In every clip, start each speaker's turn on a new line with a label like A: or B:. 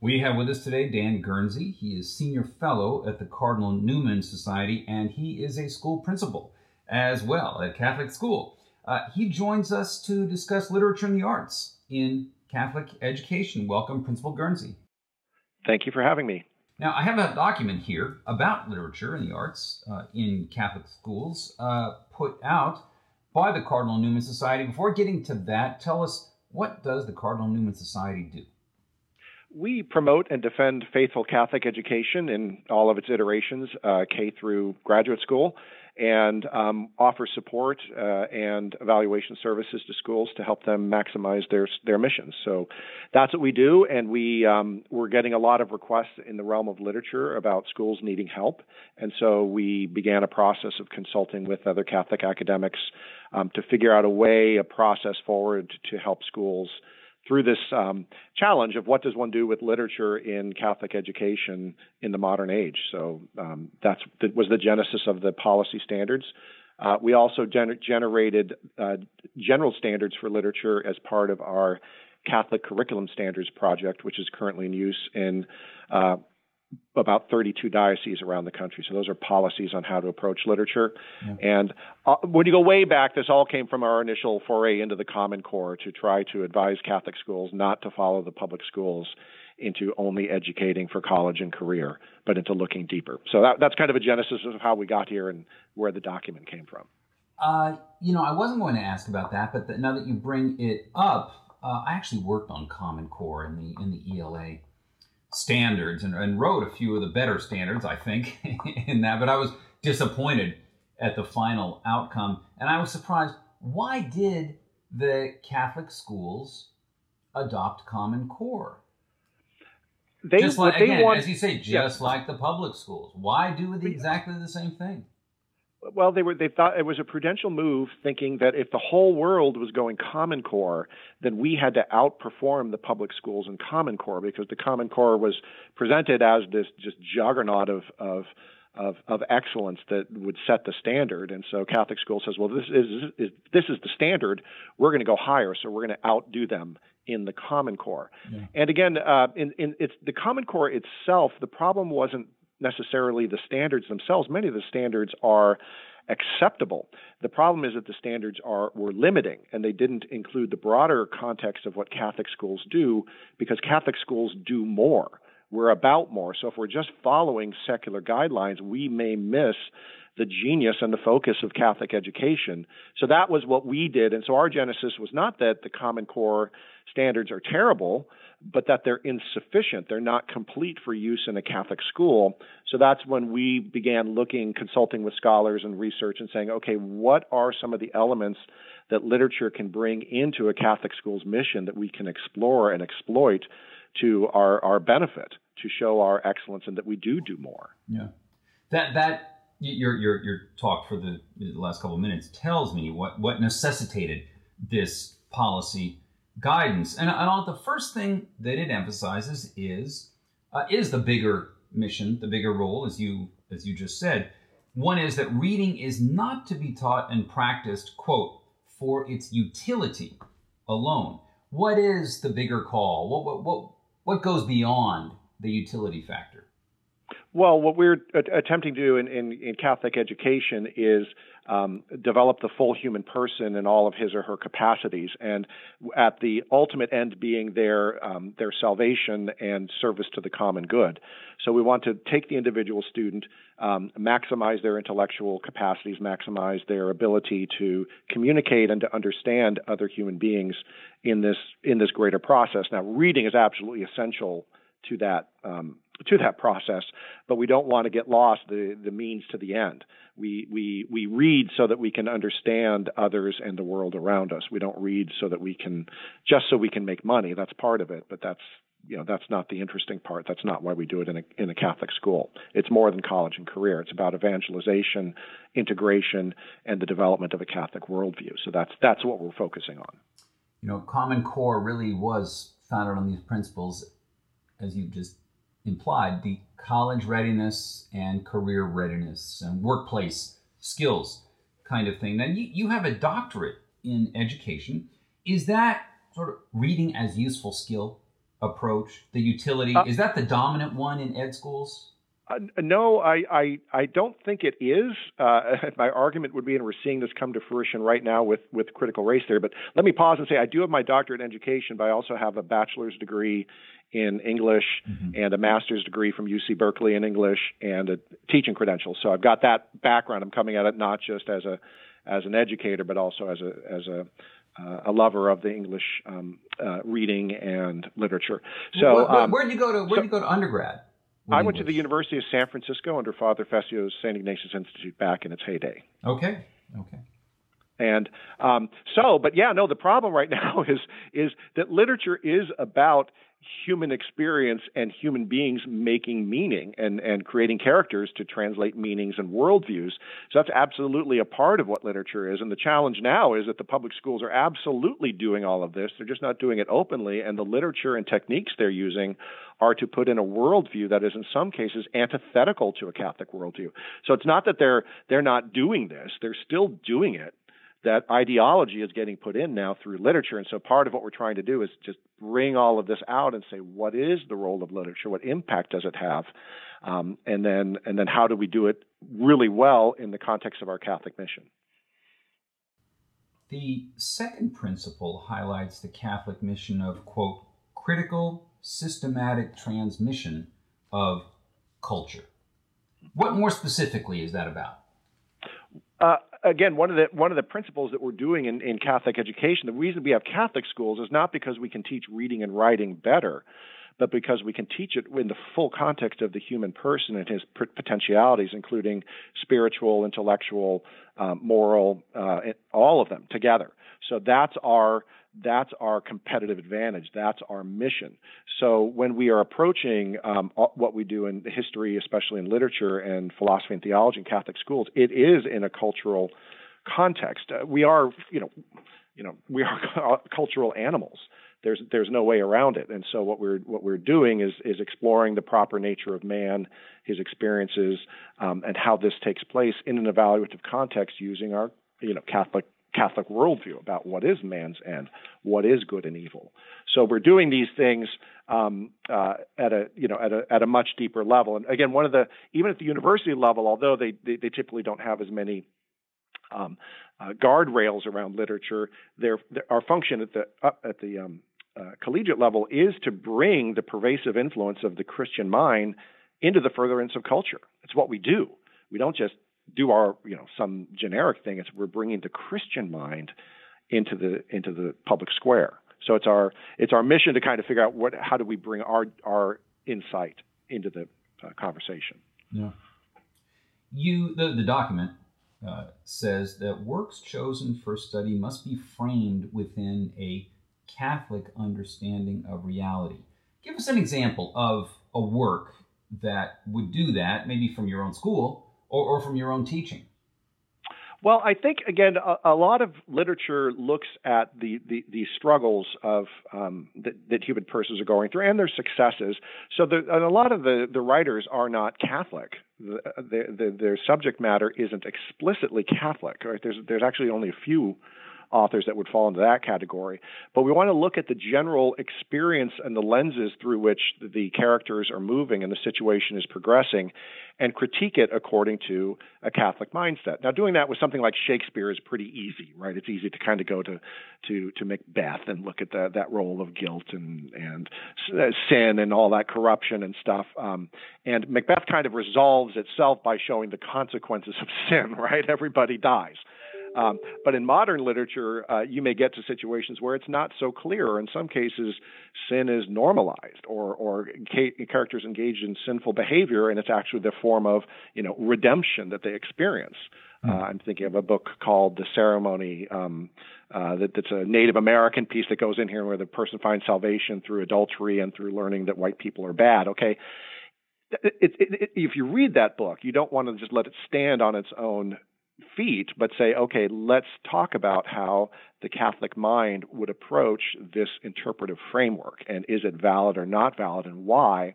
A: We have with us today Dan Guernsey. He is senior fellow at the Cardinal Newman Society, and he is a school principal as well at Catholic School. Uh, he joins us to discuss literature and the arts in Catholic education. Welcome, Principal Guernsey.
B: Thank you for having me.
A: Now, I have a document here about literature and the arts uh, in Catholic schools uh, put out by the Cardinal Newman Society. Before getting to that, tell us what does the Cardinal Newman Society do?
B: We promote and defend faithful Catholic education in all of its iterations, uh, K through graduate school, and um, offer support uh, and evaluation services to schools to help them maximize their their missions. So that's what we do, and we um, we're getting a lot of requests in the realm of literature about schools needing help, and so we began a process of consulting with other Catholic academics um, to figure out a way, a process forward to help schools through this um, challenge of what does one do with literature in Catholic education in the modern age. So um, that was the genesis of the policy standards. Uh, we also gener- generated uh, general standards for literature as part of our Catholic Curriculum Standards project, which is currently in use in uh, about 32 dioceses around the country. So those are policies on how to approach literature. Yeah. And uh, when you go way back, this all came from our initial foray into the Common Core to try to advise Catholic schools not to follow the public schools into only educating for college and career, but into looking deeper. So that, that's kind of a genesis of how we got here and where the document came from.
A: Uh, you know, I wasn't going to ask about that, but the, now that you bring it up, uh, I actually worked on Common Core in the in the ELA standards and, and wrote a few of the better standards, I think, in that. But I was disappointed at the final outcome. And I was surprised. Why did the Catholic schools adopt Common Core?
B: They,
A: just like,
B: again,
A: want, as you say, just yeah. like the public schools. Why do the, exactly the same thing?
B: Well, they were they thought it was a prudential move, thinking that if the whole world was going Common Core, then we had to outperform the public schools in Common Core because the Common Core was presented as this just juggernaut of of of, of excellence that would set the standard. And so Catholic school says, well, this is, is this is the standard. We're going to go higher, so we're going to outdo them in the Common Core. Yeah. And again, uh, in, in it's the Common Core itself. The problem wasn't necessarily the standards themselves. Many of the standards are acceptable. The problem is that the standards are were limiting and they didn't include the broader context of what Catholic schools do because Catholic schools do more. We're about more. So if we're just following secular guidelines, we may miss the genius and the focus of Catholic education. So that was what we did. And so our genesis was not that the Common Core standards are terrible, but that they're insufficient. They're not complete for use in a Catholic school. So that's when we began looking, consulting with scholars and research and saying, okay, what are some of the elements that literature can bring into a Catholic school's mission that we can explore and exploit to our, our benefit to show our excellence and that we do do more.
A: Yeah. That, that, your, your, your talk for the, last couple of minutes tells me what, what necessitated this policy guidance. And, and the first thing that it emphasizes is uh, is the bigger mission, the bigger role, as you as you just said. One is that reading is not to be taught and practiced, quote, for its utility alone. What is the bigger call? What what what, what goes beyond the utility factor?
B: Well, what we're attempting to do in, in, in Catholic education is um, develop the full human person in all of his or her capacities, and at the ultimate end being their um, their salvation and service to the common good. So we want to take the individual student, um, maximize their intellectual capacities, maximize their ability to communicate and to understand other human beings in this in this greater process. Now, reading is absolutely essential to that um, to that process, but we don't want to get lost the, the means to the end. We, we, we read so that we can understand others and the world around us. We don't read so that we can, just so we can make money. That's part of it, but that's, you know, that's not the interesting part. That's not why we do it in a, in a Catholic school. It's more than college and career. It's about evangelization, integration, and the development of a Catholic worldview. So that's, that's what we're focusing on.
A: You know, Common Core really was founded on these principles, as you just implied the college readiness and career readiness and workplace skills kind of thing. Now, you, you have a doctorate in education. Is that sort of reading as useful skill approach, the utility? Uh, is that the dominant one in ed schools?
B: Uh, no, I, I, I don't think it is. Uh, my argument would be, and we're seeing this come to fruition right now with, with critical race theory. But let me pause and say I do have my doctorate in education, but I also have a bachelor's degree in English mm-hmm. and a master's degree from UC Berkeley in English and a teaching credential. So I've got that background. I'm coming at it not just as a as an educator, but also as a as a uh, a lover of the English um, uh, reading and literature. So,
A: where, where, um, where did you go to? Where so, did you go to undergrad?
B: I went to the University of San Francisco under Father Fessio's St. Ignatius Institute back in its heyday.
A: Okay. Okay.
B: And um, so, but yeah, no, the problem right now is is that literature is about human experience and human beings making meaning and, and creating characters to translate meanings and worldviews. So that's absolutely a part of what literature is. And the challenge now is that the public schools are absolutely doing all of this. They're just not doing it openly. And the literature and techniques they're using are to put in a worldview that is in some cases antithetical to a Catholic worldview. So it's not that they're they're not doing this, they're still doing it that ideology is getting put in now through literature. And so part of what we're trying to do is just bring all of this out and say, what is the role of literature? What impact does it have? Um, and then and then how do we do it really well in the context of our Catholic mission?
A: The second principle highlights the Catholic mission of quote critical systematic transmission of culture. What more specifically is that about?
B: Uh, again, one of the one of the principles that we're doing in, in Catholic education, the reason we have Catholic schools is not because we can teach reading and writing better, but because we can teach it in the full context of the human person and his potentialities, including spiritual, intellectual, um, moral, uh, all of them together. So that's our that's our competitive advantage. That's our mission. So when we are approaching um, what we do in history, especially in literature and philosophy and theology in Catholic schools, it is in a cultural context. Uh, we are, you know, you know, we are cultural animals. There's there's no way around it. And so what we're what we're doing is is exploring the proper nature of man, his experiences, um, and how this takes place in an evaluative context using our you know Catholic Catholic worldview about what is man's end, what is good and evil. So we're doing these things um, uh, at a you know at a at a much deeper level. And again, one of the even at the university level, although they they, they typically don't have as many um, uh, guardrails around literature, their, our function at the up at the um, uh, collegiate level is to bring the pervasive influence of the Christian mind into the furtherance of culture. It's what we do. We don't just do our you know some generic thing. It's we're bringing the Christian mind into the into the public square. So it's our it's our mission to kind of figure out what how do we bring our our insight into the uh, conversation.
A: Yeah. You the the document uh, says that works chosen for study must be framed within a Catholic understanding of reality. Give us an example of a work that would do that, maybe from your own school, or, or from your own teaching?
B: Well, I think again, a, a lot of literature looks at the the, the struggles of um, that, that, human persons are going through and their successes. So, the, and a lot of the, the writers are not Catholic. The, the, their subject matter isn't explicitly Catholic. Right? There's there's actually only a few authors that would fall into that category. But we want to look at the general experience and the lenses through which the characters are moving and the situation is progressing and critique it according to a Catholic mindset. Now, doing that with something like Shakespeare is pretty easy, right? It's easy to kind of go to to to Macbeth and look at the, that role of guilt and and uh, sin and all that corruption and stuff. Um, and Macbeth kind of resolves itself by showing the consequences of sin, right? Everybody dies. Um, but in modern literature, uh, you may get to situations where it's not so clear, or in some cases, sin is normalized, or or ca- characters engaged in sinful behavior, and it's actually the form of you know redemption that they experience. Hmm. Uh, I'm thinking of a book called The Ceremony. Um, uh, that, that's a Native American piece that goes in here where the person finds salvation through adultery and through learning that white people are bad. Okay, it, it, it, if you read that book, you don't want to just let it stand on its own feet, but say, okay, let's talk about how the Catholic mind would approach this interpretive framework, and is it valid or not valid, and why?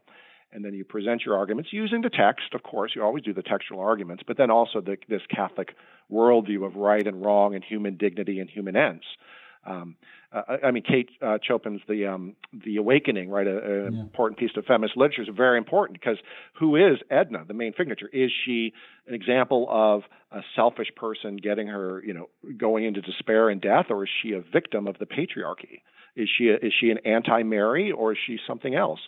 B: And then you present your arguments using the text, of course. You always do the textual arguments, but then also the, this Catholic worldview of right and wrong and human dignity and human ends. Um, uh, I mean, Kate uh, Chopin's the um, the Awakening, right? An yeah. important piece of feminist literature is very important because who is Edna, the main signature? Is she an example of a selfish person getting her, you know, going into despair and death, or is she a victim of the patriarchy? Is she a, is she an anti-Mary or is she something else?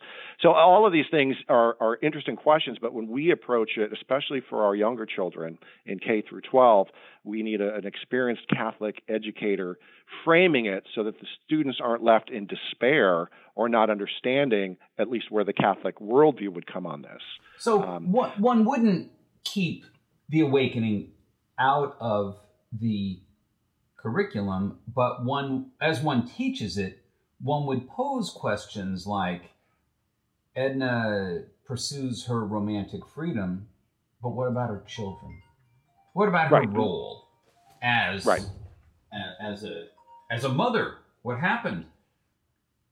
B: So all of these things are are interesting questions, but when we approach it, especially for our younger children in K through 12, we need a, an experienced Catholic educator framing it so that the students aren't left in despair or not understanding at least where the Catholic worldview would come on this.
A: So um, what, one wouldn't keep the awakening out of the curriculum, but one as one teaches it, one would pose questions like Edna pursues her romantic freedom, but what about her children? What about her role as right. as a as a mother? What happened?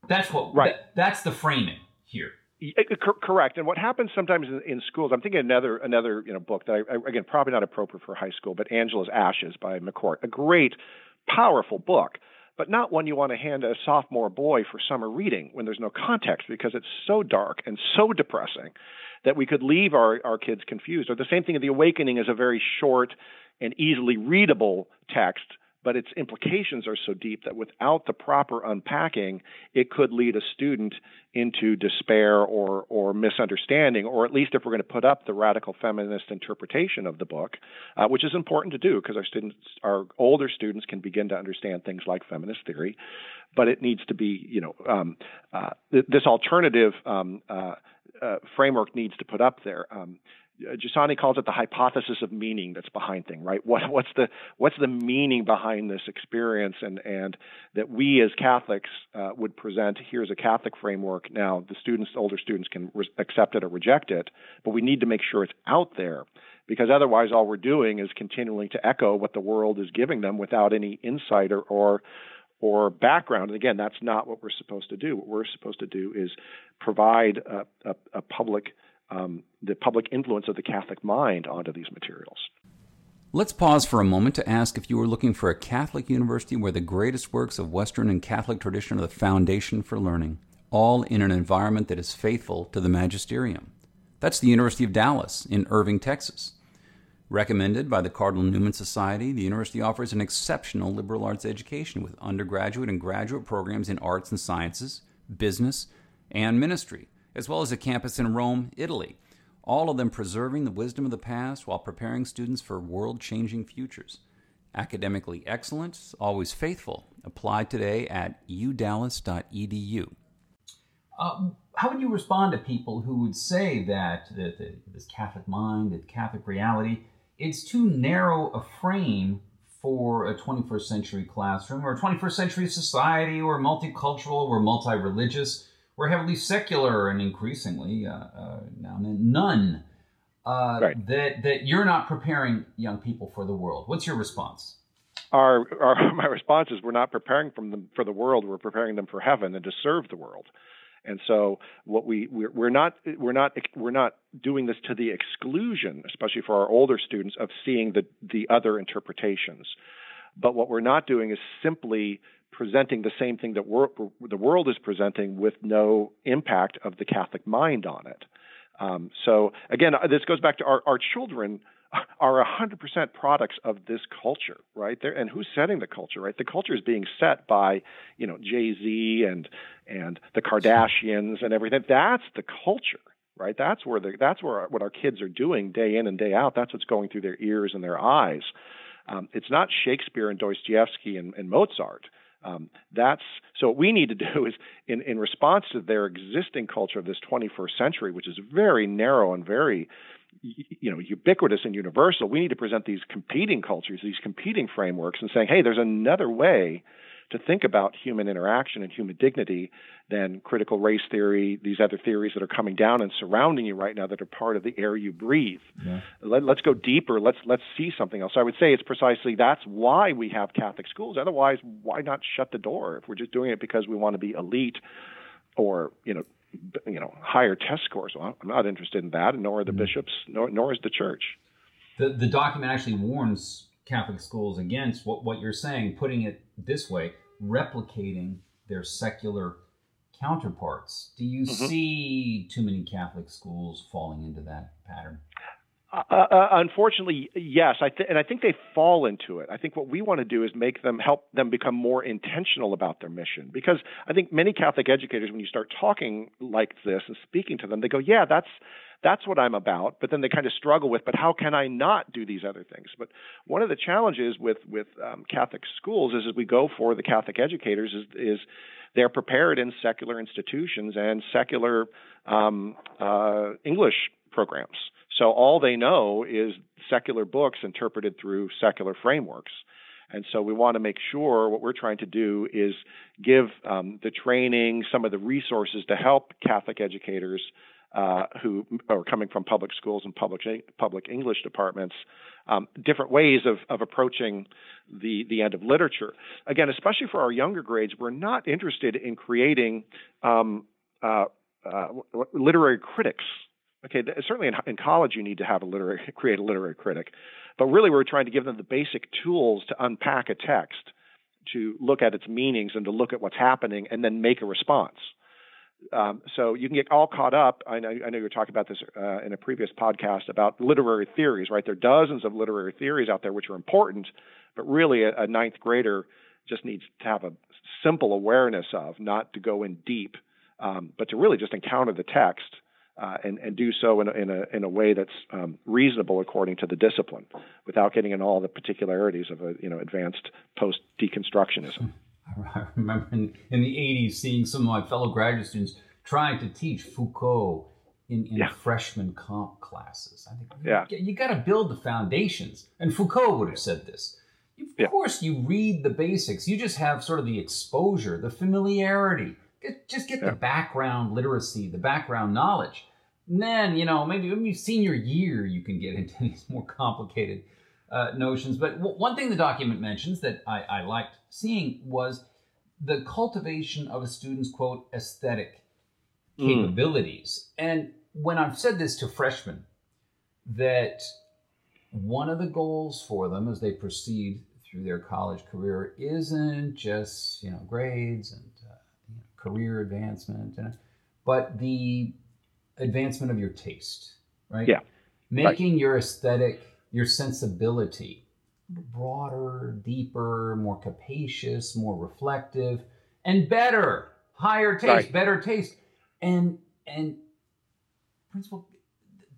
A: That's what right. That, that's the framing here.
B: Uh, correct. And what happens sometimes in, in, schools, I'm thinking another another you know book that I, again probably not appropriate for high school, but Angela's Ashes by McCourt, a great, powerful book, but not one you want to hand a sophomore boy for summer reading when there's no context because it's so dark and so depressing that we could leave our our kids confused. Or the same thing, The Awakening is a very short and easily readable text but its implications are so deep that without the proper unpacking, it could lead a student into despair or, or misunderstanding, or at least if we're going to put up the radical feminist interpretation of the book, uh, which is important to do because our students, our older students can begin to understand things like feminist theory, but it needs to be, you know, um, uh, th- this alternative um, uh, uh framework needs to put up there. Um, Giussani calls it the hypothesis of meaning that's behind thing, right? What, what's the what's the meaning behind this experience, and and that we as Catholics uh, would present. Here's a Catholic framework. Now the students, older students, can re- accept it or reject it, but we need to make sure it's out there because otherwise all we're doing is continuing to echo what the world is giving them without any insight or, or or background. And again, that's not what we're supposed to do. What we're supposed to do is provide a, a, a public um, the public influence of the Catholic mind onto these materials.
A: Let's pause for a moment to ask if you are looking for a Catholic university where the greatest works of Western and Catholic tradition are the foundation for learning, all in an environment that is faithful to the magisterium. That's the University of Dallas in Irving, Texas. Recommended by the Cardinal Newman Society, the university offers an exceptional liberal arts education with undergraduate and graduate programs in arts and sciences, business, and ministry as well as a campus in Rome, Italy, all of them preserving the wisdom of the past while preparing students for world changing futures. Academically excellent, always faithful. Apply today at udallas.edu. Uh, how would you respond to people who would say that, that, this Catholic mind, that Catholic reality, it's too narrow a frame for a 21st century classroom or a 21st century society or multicultural or multi religious? We're heavily secular and increasingly uh, uh, now none. Uh, right. That that you're not preparing young people for the world. What's your response?
B: Our, our my response is we're not preparing from them for the world. We're preparing them for heaven and to serve the world. And so what we we're, we're not we're not we're not doing this to the exclusion, especially for our older students, of seeing the the other interpretations. But what we're not doing is simply presenting the same thing that the world is presenting with no impact of the Catholic mind on it. Um, so again, uh, this goes back to our, our children are 100% products of this culture, right? They're, and who's setting the culture, right? The culture is being set by, you know, Jay Z and and the Kardashians and everything. That's the culture, right? That's where the that's where our, what our kids are doing day in and day out. That's what's going through their ears and their eyes. Um, it's not Shakespeare and Dostoevsky and, and Mozart. Um, that's so what we need to do is in, in response to their existing culture of this 21st century, which is very narrow and very you know ubiquitous and universal. We need to present these competing cultures, these competing frameworks, and saying, hey, there's another way to think about human interaction and human dignity than critical race theory, these other theories that are coming down and surrounding you right now that are part of the air you breathe. Yeah. Let, us go deeper. Let's let's see something else. I would say it's precisely that's why we have Catholic schools. Otherwise, why not shut the door if we're just doing it because we want to be elite or you know you know higher test scores? Well, I'm not interested in that, nor are the mm-hmm. bishops, nor, nor is the church.
A: The the document actually warns Catholic schools against what, what you're saying, putting it this way, replicating their secular counterparts. Do you mm-hmm. see too many Catholic schools falling into that pattern?
B: Uh, uh, uh, unfortunately, yes, I th- and I think they fall into it. I think what we want to do is make them help them become more intentional about their mission. Because I think many Catholic educators, when you start talking like this and speaking to them, they go, "Yeah, that's that's what I'm about. But then they kind of struggle with, but how can I not do these other things? But one of the challenges with with um, Catholic schools is as we go for the Catholic educators is is they're prepared in secular institutions and secular um, uh, English programs. So all they know is secular books interpreted through secular frameworks. And so we want to make sure what we're trying to do is give um, the training, some of the resources to help Catholic educators uh, who are coming from public schools and public public English departments, um, different ways of, of approaching the the end of literature. Again, especially for our younger grades, we're not interested in creating um, uh, uh, literary critics. Okay, certainly in, in college you need to have a literary create a literary critic, but really we're trying to give them the basic tools to unpack a text, to look at its meanings and to look at what's happening and then make a response. Um, so you can get all caught up. I know, I know you were talking about this uh, in a previous podcast about literary theories, right? There are dozens of literary theories out there which are important, but really a, a ninth grader just needs to have a simple awareness of, not to go in deep, um, but to really just encounter the text uh, and, and do so in a, in a, in a way that's um, reasonable according to the discipline, without getting in all the particularities of a you know advanced post deconstructionism.
A: I remember in, in the 80s seeing some of my fellow graduate students trying to teach Foucault in, in yeah. freshman comp classes. I think yeah. you, you got to build the foundations. And Foucault would have said this. Of yeah. course, you read the basics. You just have sort of the exposure, the familiarity. Just get the background literacy, the background knowledge. And then, you know, maybe maybe senior year, you can get into these more complicated uh, notions. But w- one thing the document mentions that I, I liked seeing was the cultivation of a student's quote aesthetic hmm. capabilities. Mm. And when I've said this to freshmen, that one of the goals for them as they proceed through their college career isn't just you know grades and uh, you know, career advancement, and, but the advancement of your taste, right?
B: Yeah,
A: making right. your aesthetic your sensibility broader, deeper, more capacious, more reflective, and better, higher taste, right. better taste. And and principal,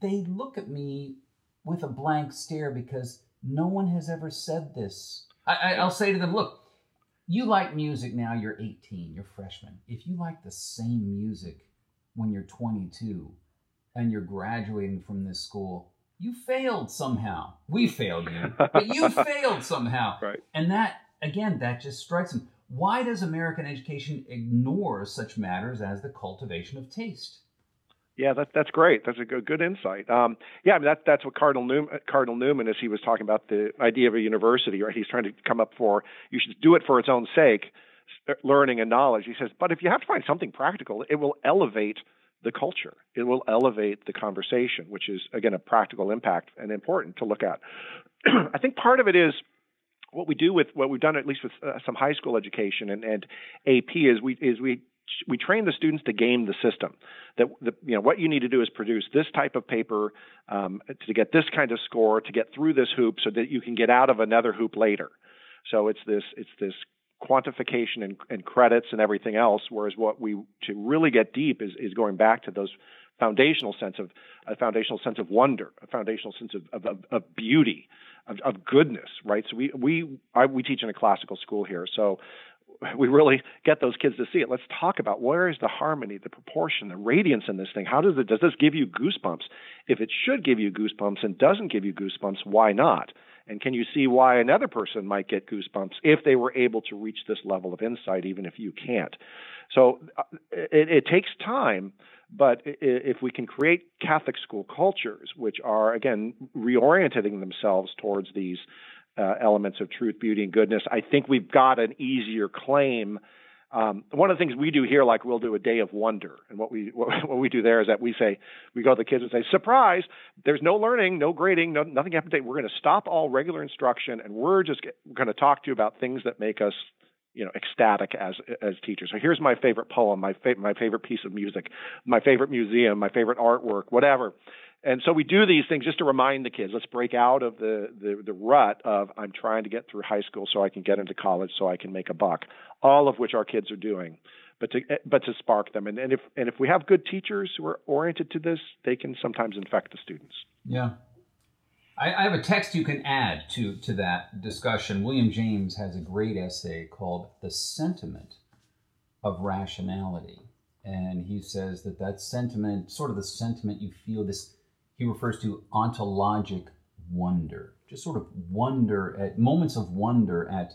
A: they look at me with a blank stare because no one has ever said this. I, I, will say to them, look, you like music now, you're 18, you're freshman. If you like the same music when you're 22 and you're graduating from this school, you failed somehow. We failed you, but you failed somehow.
B: Right.
A: And that, again, that just strikes me. Why does American education ignore such matters as the cultivation of taste?
B: Yeah, that, that's great. That's a good, good insight. Um, yeah, I mean, that, that's what Cardinal Newman, Cardinal Newman, as he was talking about the idea of a university, right? He's trying to come up for you should do it for its own sake, learning and knowledge. He says, but if you have to find something practical, it will elevate the culture. It will elevate the conversation, which is, again, a practical impact and important to look at. I think part of it is what we do with what we've done at least with uh, some high school education and, and AP is we is we we train the students to game the system. That the, you know what you need to do is produce this type of paper um, to get this kind of score to get through this hoop, so that you can get out of another hoop later. So it's this it's this quantification and, and credits and everything else. Whereas what we to really get deep is is going back to those foundational sense of a foundational sense of wonder, a foundational sense of of, of beauty, of, of, goodness, right? So we we I, we teach in a classical school here, so we really get those kids to see it. Let's talk about where is the harmony, the proportion, the radiance in this thing. How does it does this give you goosebumps? If it should give you goosebumps and doesn't give you goosebumps, why not? And can you see why another person might get goosebumps if they were able to reach this level of insight, even if you can't? So uh, it, it takes time, but if we can create Catholic school cultures, which are, again, reorienting themselves towards these uh, elements of truth, beauty, and goodness, I think we've got an easier claim. Um, one of the things we do here, like we'll do a day of wonder, and what we what, what, we do there is that we say we go to the kids and say, "Surprise! There's no learning, no grading, no, nothing happened today. We're going to stop all regular instruction, and we're just going to talk to you about things that make us you know ecstatic as as teachers. So here's my favorite poem, my fa- my favorite piece of music, my favorite museum, my favorite artwork, whatever. And so we do these things just to remind the kids. Let's break out of the, the the rut of I'm trying to get through high school so I can get into college so I can make a buck. All of which our kids are doing, but to eh, but to spark them. And and if and if we have good teachers who are oriented to this, they can sometimes infect the students.
A: Yeah. I, I have a text you can add to, to that discussion. William James has a great essay called The Sentiment of Rationality. And he says that that sentiment, sort of the sentiment you feel, this he refers to ontologic wonder, just sort of wonder at moments of wonder at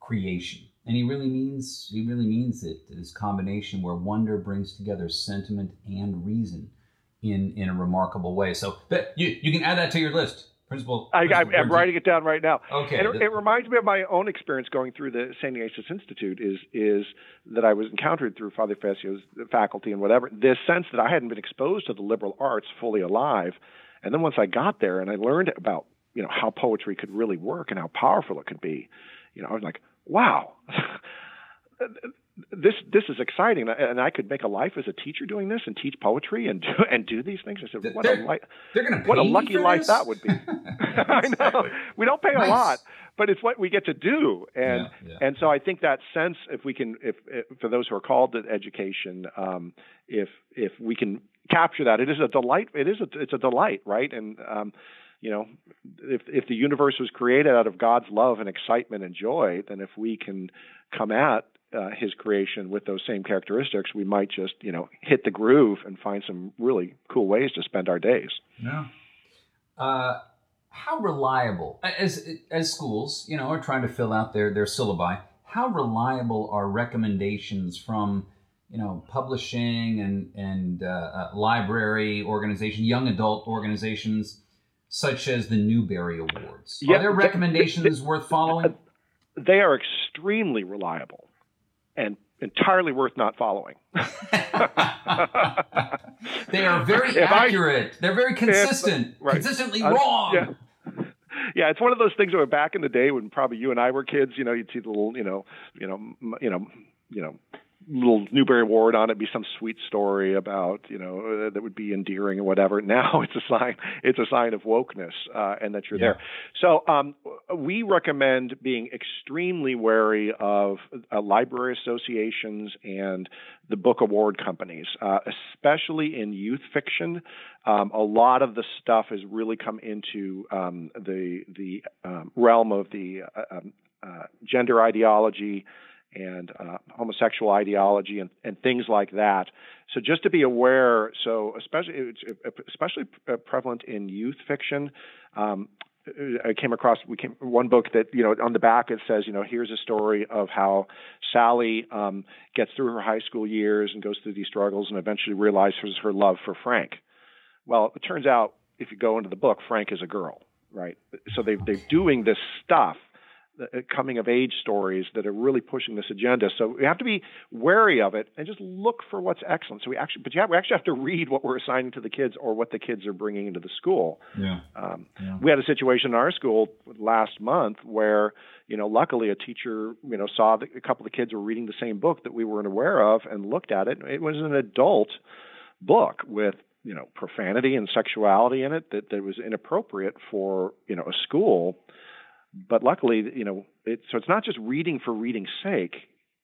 A: creation. And he really means he really means it this combination where wonder brings together sentiment and reason in in a remarkable way. So that, you you can add that to your list. Principal.
B: I, am writing it down right now.
A: Okay.
B: And it, it, reminds me of my own experience going through the St. Ignatius Institute. Is is that I was encountered through Father Fessio's faculty and whatever. This sense that I hadn't been exposed to the liberal arts fully alive, and then once I got there and I learned about you know how poetry could really work and how powerful it could be, you know, I was like, wow. this this is exciting, and I could make a life as a teacher doing this and teach poetry and do and do these things. I said, what
A: they're,
B: a what a lucky life
A: this?
B: that would be. I know we don't pay
A: nice.
B: a lot, but it's what we get to do, and
A: yeah, yeah.
B: and so I think that sense, if we can, if, if for those who are called to education, um, if if we can capture that, it is a delight. It is a it's a delight, right? And um, you know, if if the universe was created out of God's love and excitement and joy, then if we can come at uh, his creation with those same characteristics, we might just you know hit the groove and find some really cool ways to spend our days.
A: Yeah. Uh, how reliable, as as schools, you know, are trying to fill out their their syllabi, how reliable are recommendations from you know publishing and and uh, uh, library organization, young adult organizations such as the Newbery Awards?
B: Yeah,
A: are there recommendations they, they, worth following?
B: They are extremely reliable and entirely worth not following.
A: they are very if accurate. I, They're very consistent.
B: Right.
A: Consistently uh, wrong.
B: Yeah. yeah, it's one of those things where back in the day when probably you and I were kids, you know, you'd see the little, you know, you know, you know, you know, little Newbery Award on it be some sweet story about you know uh, that would be endearing or whatever. Now it's a sign it's a sign of wokeness uh, and that you're yeah. there. So um, we recommend being extremely wary of uh, library associations and the book award companies, uh, especially in youth fiction. Um, a lot of the stuff has really come into um, the the um, realm of the uh, um, uh, gender ideology and uh, homosexual ideology and, and things like that. So just to be aware, so especially it's especially prevalent in youth fiction. Um, I came across we came one book that you know on the back it says you know here's a story of how Sally um, gets through her high school years and goes through these struggles and eventually realizes her love for Frank. Well, it turns out if you go into the book, Frank is a girl, right? So they they're doing this stuff uh, coming of age stories that are really pushing this agenda. So we have to be wary of it and just look for what's excellent. So we actually, but yeah, we actually have to read what we're assigning to the kids or what the kids are bringing into the school.
A: Yeah. Um,
B: yeah. We had a situation in our school last month where, you know, luckily a teacher, you know, saw that a couple of the kids were reading the same book that we weren't aware of and looked at it. It was an adult book with you know profanity and sexuality in it that, that was inappropriate for you know a school but luckily, you know, it, so it's not just reading for reading's sake,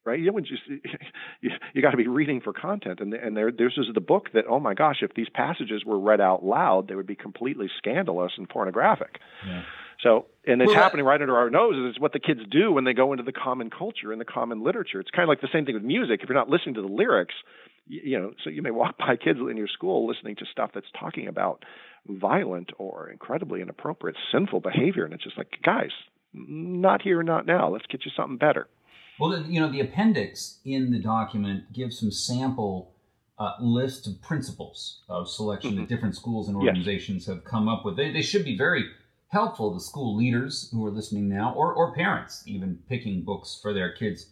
B: right? You don't just you, you got to be reading for content, and and there this is the book that oh my gosh, if these passages were read out loud, they would be completely scandalous and pornographic. Yeah. So, and it's well, happening right under our noses. It's what the kids do when they go into the common culture and the common literature. It's kind of like the same thing with music. If you're not listening to the lyrics, you, you know, so you may walk by kids in your school listening to stuff that's talking about violent or incredibly inappropriate, sinful behavior. And it's just like, guys, not here, not now. Let's get you something better.
A: Well, you know, the appendix in the document gives some sample uh, list of principles of selection mm-hmm. that different schools and organizations yes. have come up with. They, they should be very helpful to school leaders who are listening now, or, or parents even picking books for their kids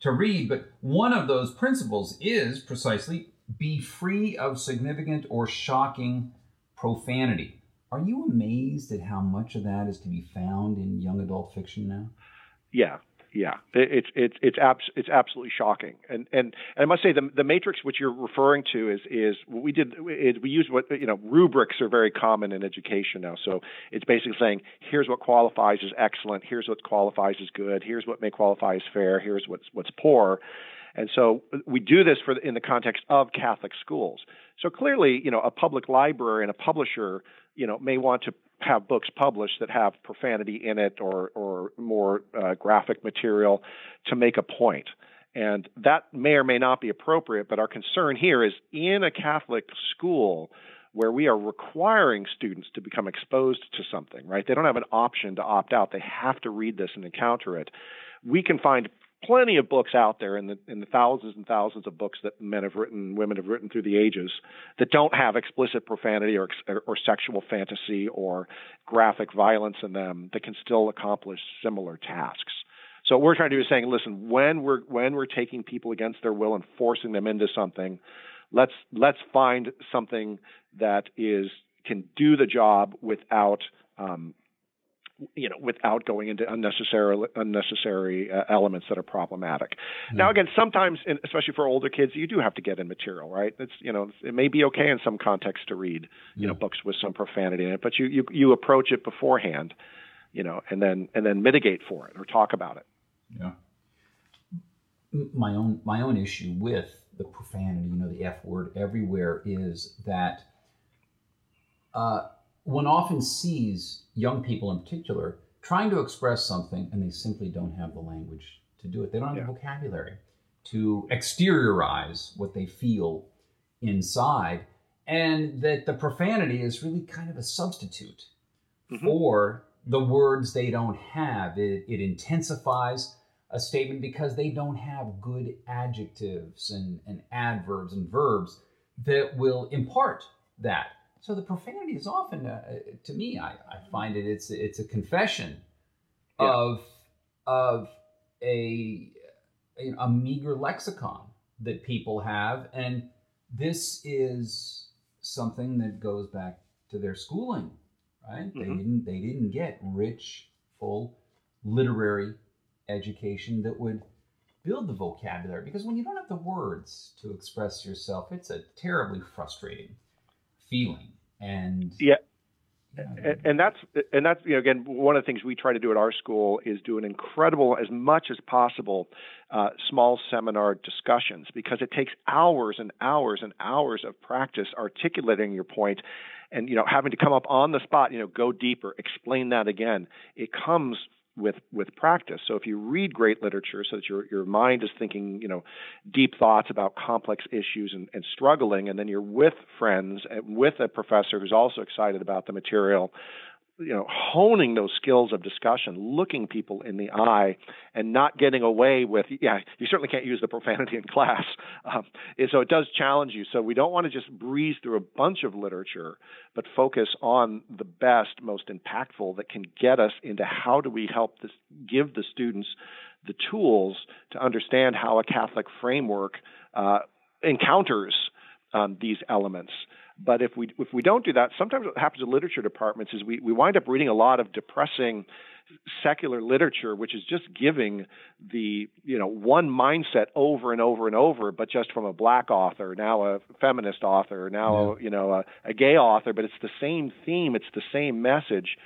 A: to read. But one of those principles is precisely be free of significant or shocking profanity. Are you amazed at how much of that is to be found in young adult fiction now?
B: Yeah, yeah, it's it's it's abs- it's absolutely shocking, and and, and I must say the the matrix which you're referring to is is what we did is we use what you know rubrics are very common in education now. So it's basically saying here's what qualifies as excellent, here's what qualifies as good, here's what may qualify as fair, here's what's what's poor, and so we do this for in the context of Catholic schools. So clearly, you know, a public library and a publisher, you know, may want to have books published that have profanity in it or or more uh, graphic material to make a point. And that may or may not be appropriate, but our concern here is in a Catholic school where we are requiring students to become exposed to something, right? They don't have an option to opt out. They have to read this and encounter it. We can find plenty of books out there in the in the thousands and thousands of books that men have written, women have written through the ages that don't have explicit profanity or or sexual fantasy or graphic violence in them that can still accomplish similar tasks. So what we're trying to do is saying, listen, when we're when we're taking people against their will and forcing them into something, let's let's find something that is can do the job without um, you know, without going into unnecessary unnecessary uh, elements that are problematic. Mm-hmm. Now, again, sometimes, especially for older kids, you do have to get in material, right? It's you know, it may be okay in some contexts to read, you yeah. know, books with some profanity in it, but you, you you approach it beforehand, you know, and then and then mitigate for it or talk about it.
A: Yeah. My own my own issue with the profanity, you know, the F word everywhere is that. Uh, one often sees young people in particular trying to express something and they simply don't have the language to do it. They don't have yeah. the vocabulary to exteriorize what they feel inside. And that the profanity is really kind of a substitute mm-hmm. for the words they don't have. It, it intensifies a statement because they don't have good adjectives and, and adverbs and verbs that will impart that. So the profanity is often, uh, to me, I, I, find it it's it's a confession yeah. of of a a meager lexicon that people have, and this is something that goes back to their schooling, right? Mm-hmm. They didn't they didn't get rich, full literary education that would build the vocabulary because when you don't have the words to express yourself, it's a terribly frustrating feeling. And
B: yeah. and that's and that's you know again one of the things we try to do at our school is do an incredible as much as possible uh, small seminar discussions because it takes hours and hours and hours of practice articulating your point and you know having to come up on the spot you know go deeper explain that again it comes with with practice. So if you read great literature, so that your your mind is thinking, you know, deep thoughts about complex issues and, and struggling, and then you're with friends and with a professor who's also excited about the material, you know honing those skills of discussion looking people in the eye and not getting away with yeah you certainly can't use the profanity in class. Um, so it does challenge you. So we don't want to just breeze through a bunch of literature but focus on the best most impactful that can get us into how do we help this give the students the tools to understand how a catholic framework uh, encounters um, these elements but if we if we don't do that, sometimes what happens in literature departments is we, we wind up reading a lot of depressing secular literature, which is just giving the you know one mindset over and over and over, but just from a black author, now a feminist author, now yeah. you know a, a gay author, but it's the same theme, it's the same message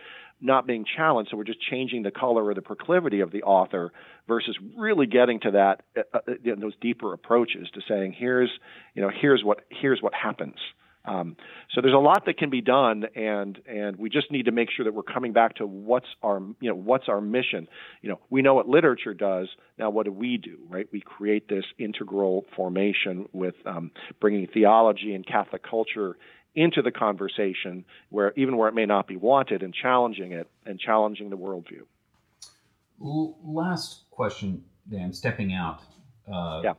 B: not being challenged. So we're just changing the color or the proclivity of the author versus really getting to that uh, uh, those deeper approaches to saying here's you know here's what here's what happens. Um, so there's a lot that can be done, and and we just need to make sure that we're coming back to what's our you know what's our mission. You know, we know what literature does. Now, what do we do? Right? We create this integral formation with um, bringing theology and Catholic culture into the conversation, where even where it may not be wanted, and challenging it and challenging the worldview.
A: Last question, Dan. Stepping out.
B: Uh, yeah.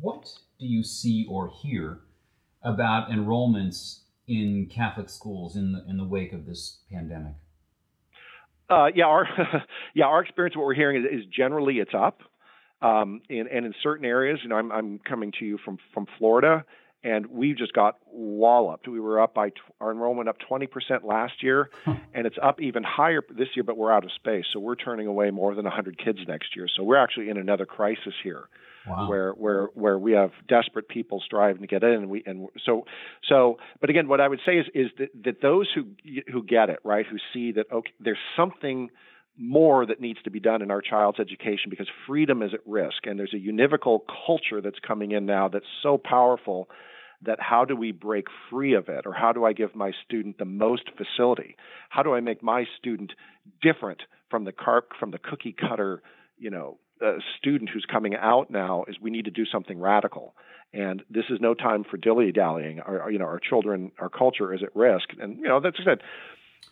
A: What do you see or hear? About enrollments in Catholic schools in the in the wake of this pandemic?
B: Uh, yeah, our yeah our experience, what we're hearing is, is generally it's up, um, and, and in certain areas, you know, I'm I'm coming to you from from Florida, and we just got walloped. We were up by our enrollment up 20% last year, and it's up even higher this year. But we're out of space, so we're turning away more than 100 kids next year. So we're actually in another crisis here wow. where where where we have desperate people striving to get in, and we and so so. But again, what I would say is is that, that those who who get it right, who see that okay, there's something more that needs to be done in our child's education because freedom is at risk, and there's a univocal culture that's coming in now that's so powerful that how do we break free of it or how do I give my student the most facility? How do I make my student different from the car from the cookie cutter, you know, uh, student who's coming out now is we need to do something radical. And this is no time for dilly dallying. Our, you know, our children, our culture is at risk, and you know that's good.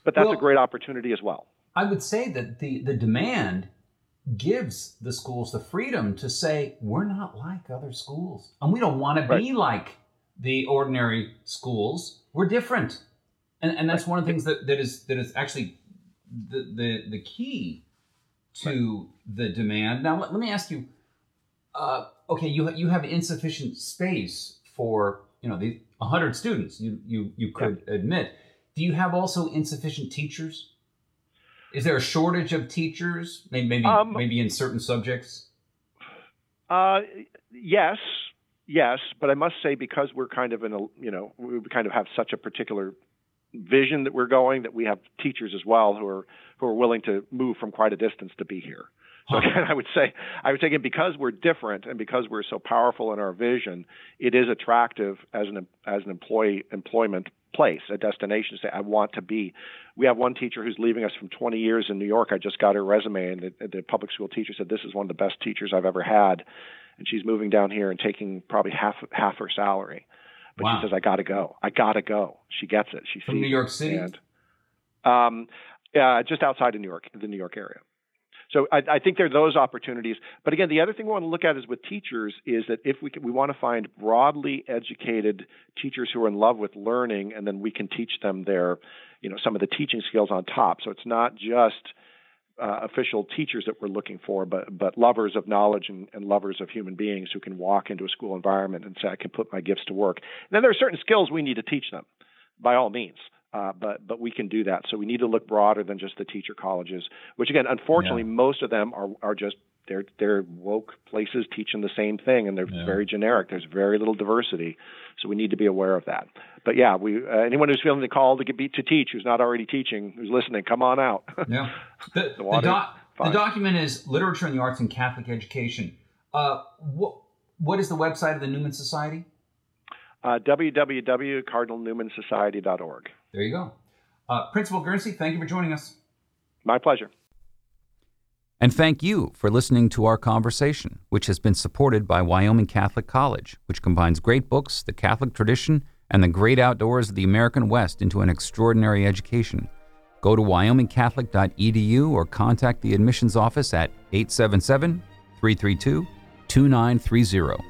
B: But that's well, a great opportunity as well.
A: I would say that the the demand gives the schools the freedom to say we're not like other schools, and we don't want to be like the ordinary schools. We're different, and and that's one of the things that, that is that is actually the the the key to right. the demand. Now, let, let me ask you. Uh, okay, you you have insufficient space for you know the 100 students. You you you could yeah. admit. Do you have also insufficient teachers? Is there a shortage of teachers? Maybe maybe, um, maybe in certain subjects.
B: Uh, yes, yes, but I must say because we're kind of in a you know we kind of have such a particular vision that we're going that we have teachers as well who are who are willing to move from quite a distance to be here. So again, I would say I would say again because we're different and because we're so powerful in our vision, it is attractive as an as an employee employment place, a destination to say I want to be. We have one teacher who's leaving us from 20 years in New York. I just got her resume, and the, the public school teacher said this is one of the best teachers I've ever had, and she's moving down here and taking probably half half her salary. But wow. she says, I got to go. I got to go. She gets it. She
A: From sees New York City?
B: And, um, uh, just outside of New York, the New York area. So I, I, think there are those opportunities. But again, the other thing we want to look at is with teachers is that if we can, we want to find broadly educated teachers who are in love with learning, and then we can teach them their, you know, some of the teaching skills on top. So it's not just uh, official teachers that we're looking for, but but lovers of knowledge and, and, lovers of human beings who can walk into a school environment and say, I can put my gifts to work. And then there are certain skills we need to teach them, by all means. Uh, but but we can do that. So we need to look broader than just the teacher colleges, which again, unfortunately, yeah. most of them are are just they're they're woke places teaching the same thing, and they're yeah. very generic. There's very little diversity, so we need to be aware of that. But yeah, we uh, anyone who's feeling the call to get to teach, who's not already teaching, who's listening, come on out.
A: yeah, the, the, the, doc, the, document is literature and the arts in Catholic education. Uh, what what is the website of the Newman Society?
B: Uh, www.cardinalnewmansociety.org.
A: There you go. Uh, Principal Guernsey, thank you for joining us.
B: My pleasure.
A: And thank you for listening to our conversation, which has been supported by Wyoming Catholic College, which combines great books, the Catholic tradition, and the great outdoors of the American West into an extraordinary education. Go to wyomingcatholic.edu or contact the admissions office at 877 332 2930.